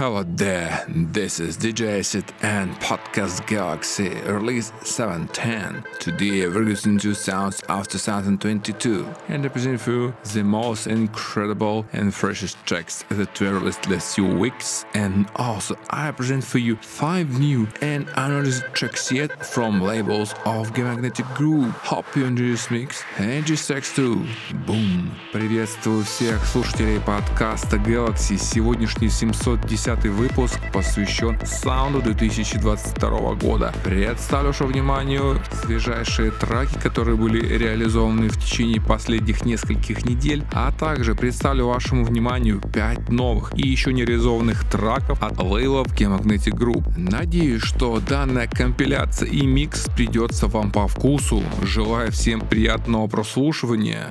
Hello there, this is DJ Acid and Podcast Galaxy release 710. Today we're listening to sounds of 2022 and I present for you the most incredible and freshest tracks that were released last few weeks and also I present for you 5 new and unreleased tracks yet from labels of Magnetic Groove. Hope you enjoy this mix and just tracks too. Boom! Приветствую всех слушателей подкаста Galaxy. Сегодняшний 710 10 выпуск посвящен саунду 2022 года. Представлю вашему вниманию свежайшие траки, которые были реализованы в течение последних нескольких недель, а также представлю вашему вниманию 5 новых и еще не реализованных траков от лейлов Magnetic Group. Надеюсь, что данная компиляция и микс придется вам по вкусу. Желаю всем приятного прослушивания.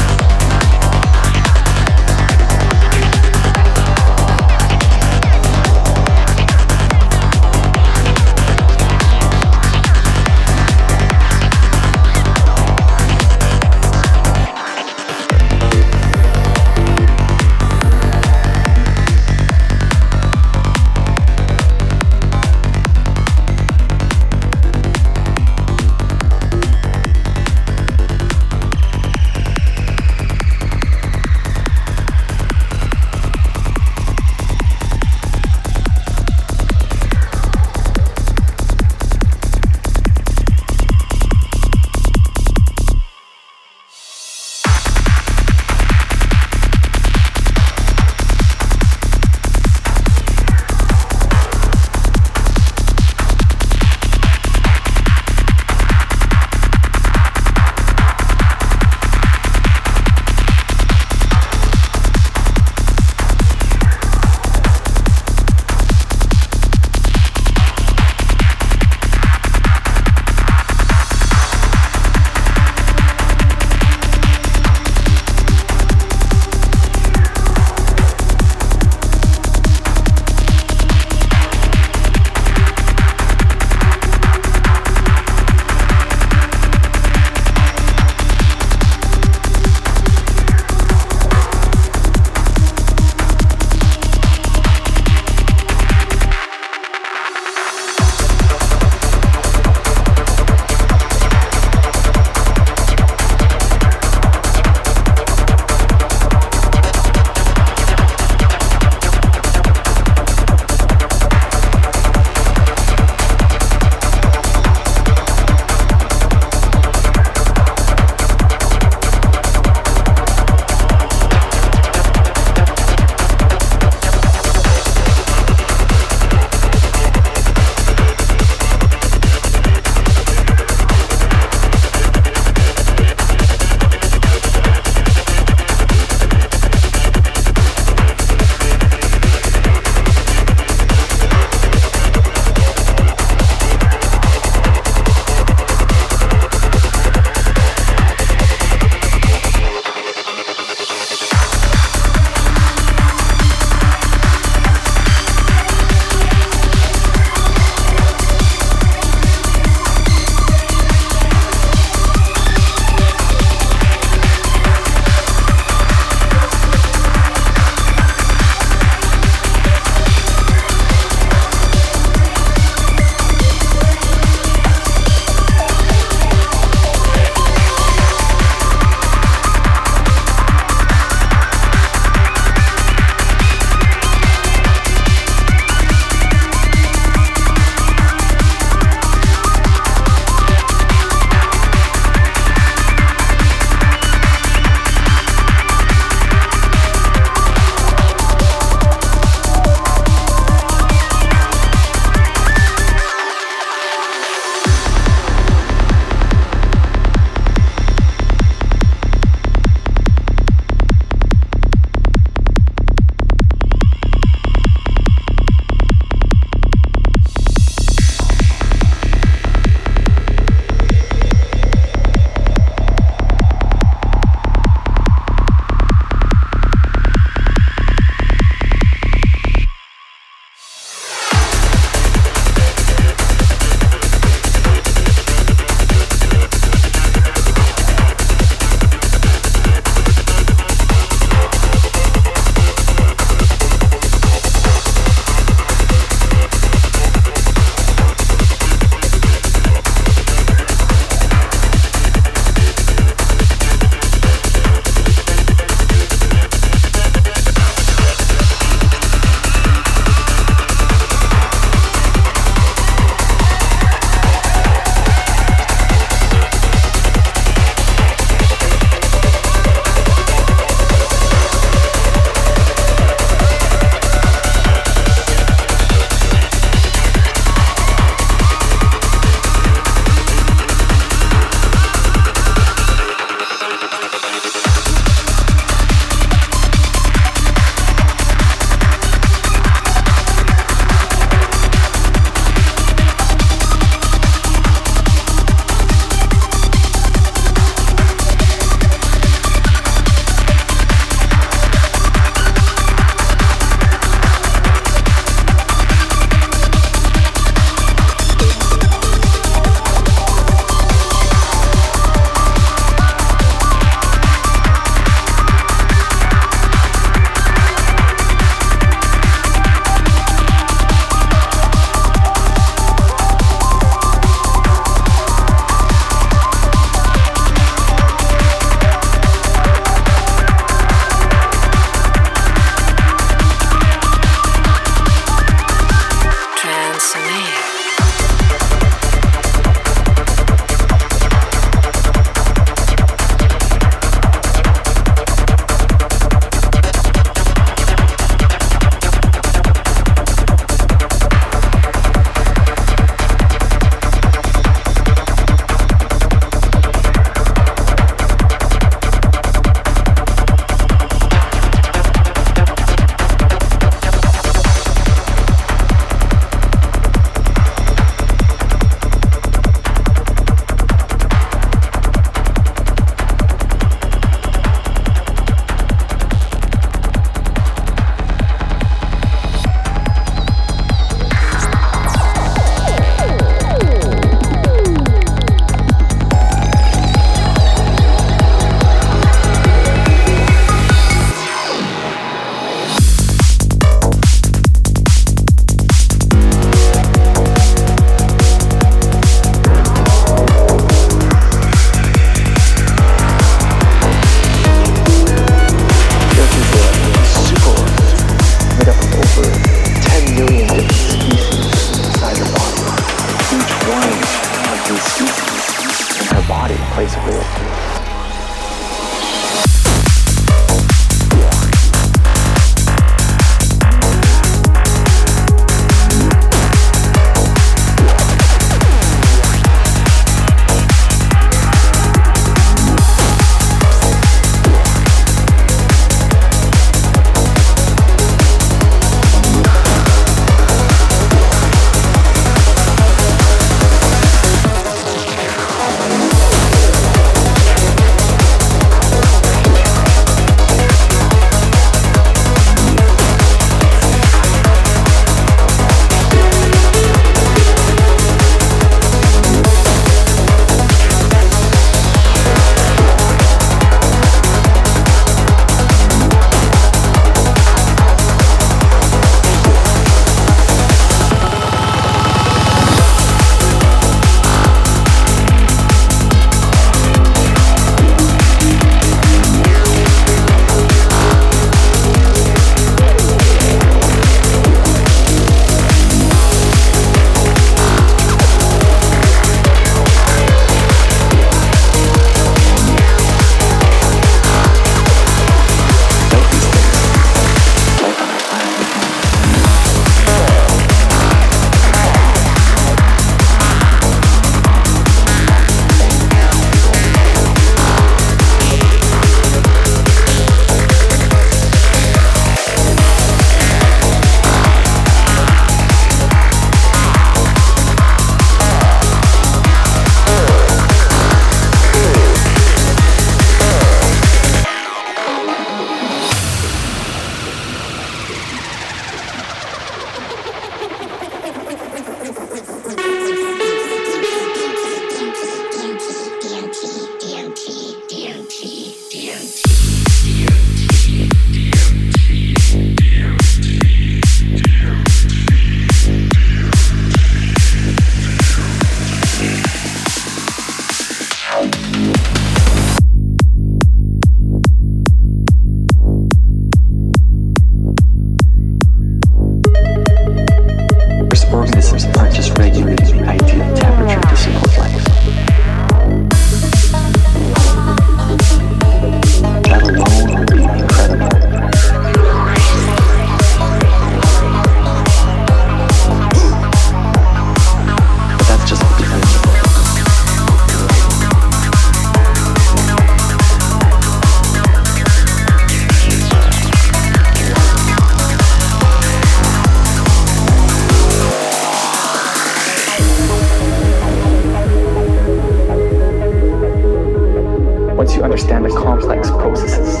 understand the complex processes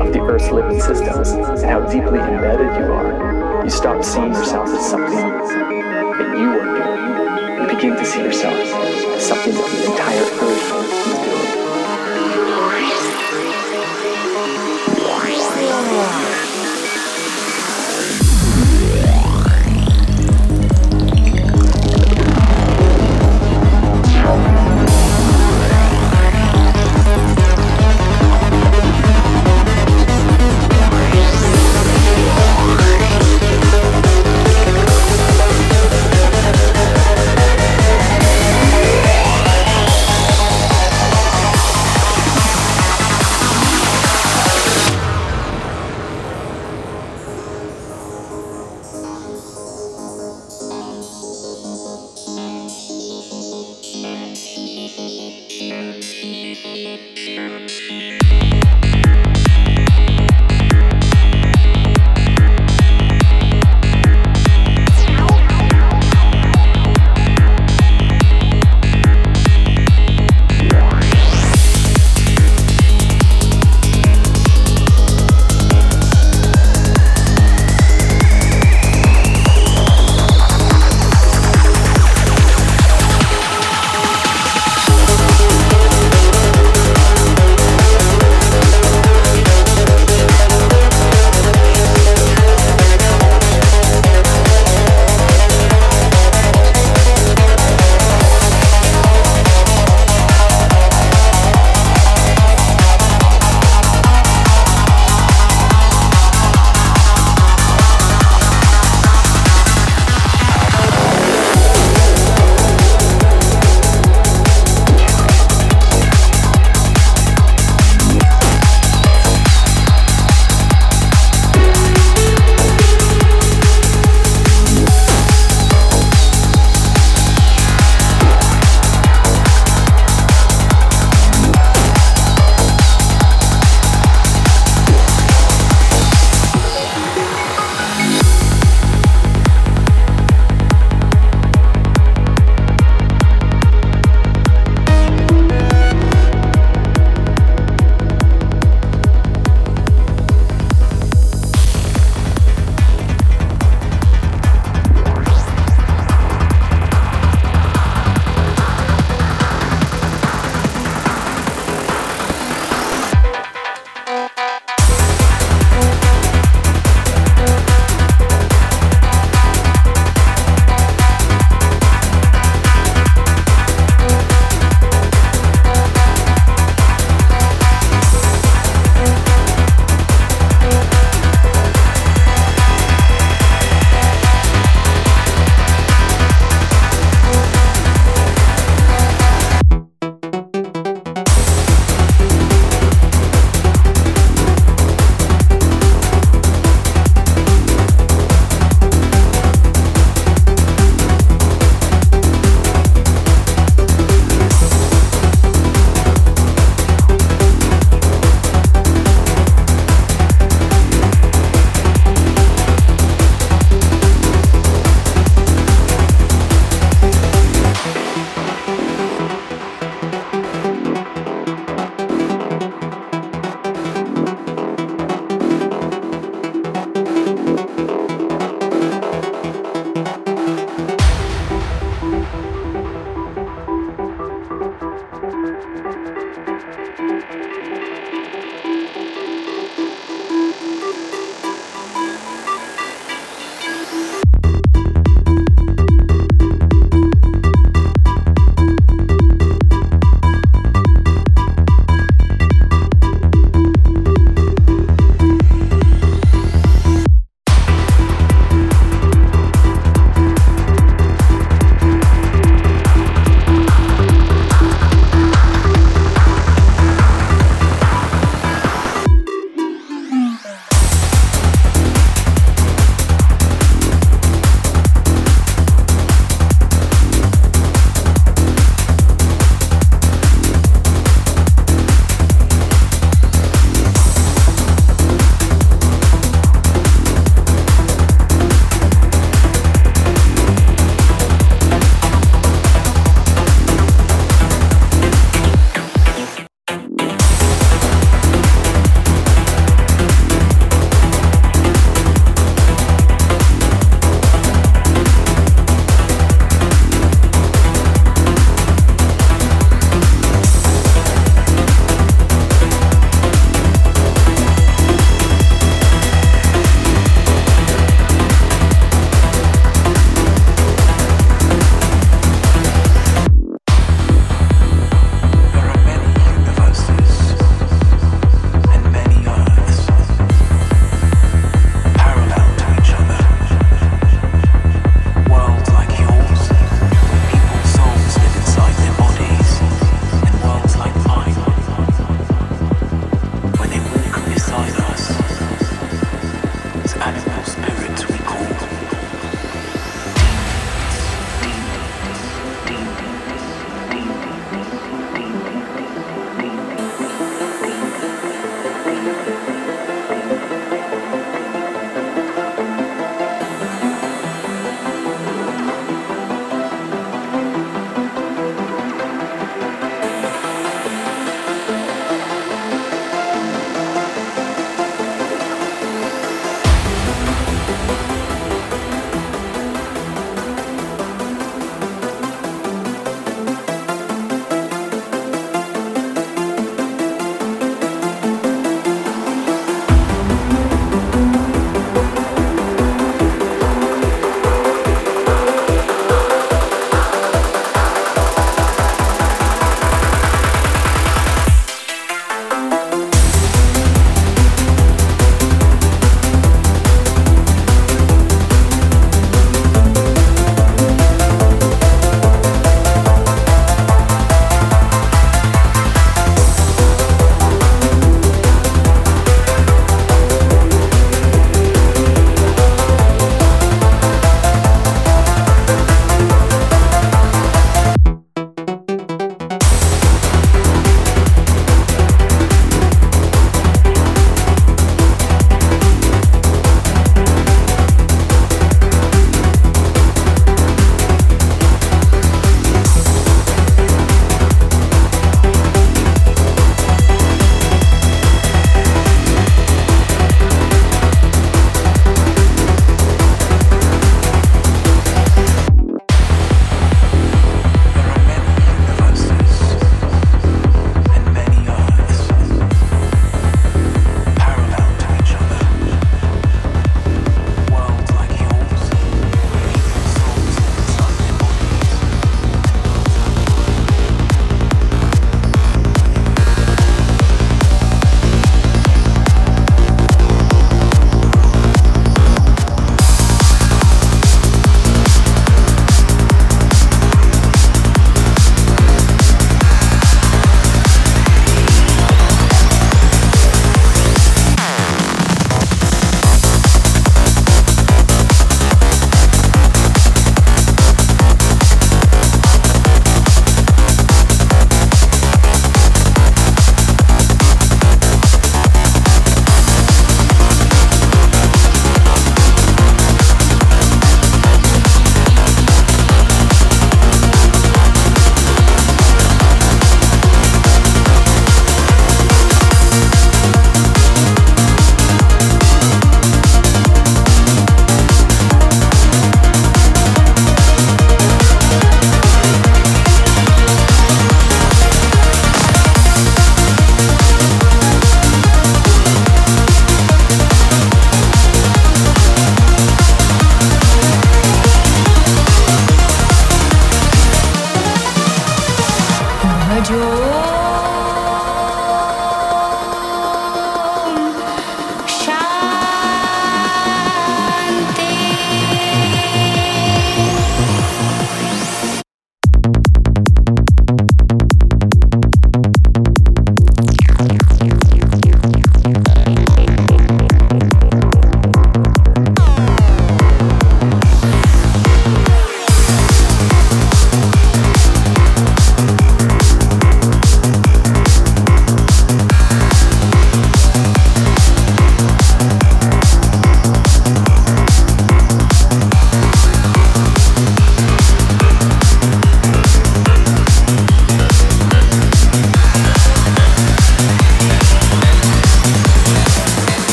of the Earth's living systems and how deeply embedded you are, you stop seeing yourself as something.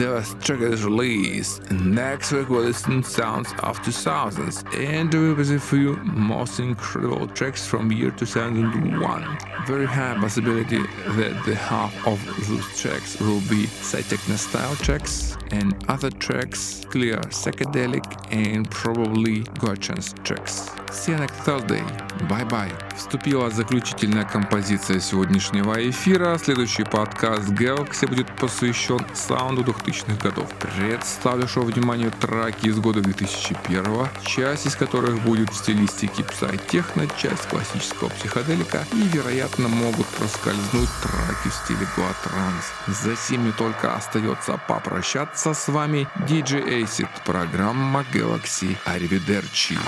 the track is released. Next week we'll listen Sounds of 2000s and we will a few most incredible tracks from year 2001. Very high possibility that the half of those tracks will be Psytechno style tracks and other tracks clear psychedelic and probably Goa trance tracks. See you next Thursday. Bye bye. Вступила заключительная композиция сегодняшнего эфира. Следующий подкаст Galaxy будет посвящен саунду 2000 2000-х годов. Представлю шоу вниманию треки из года 2001 часть из которых будет в стилистике псай-техно, часть классического психоделика и, вероятно, могут проскользнуть треки в стиле Гоатранс. Затем мне только остается попрощаться с вами. DJ Acid, программа Galaxy. Аривидерчи.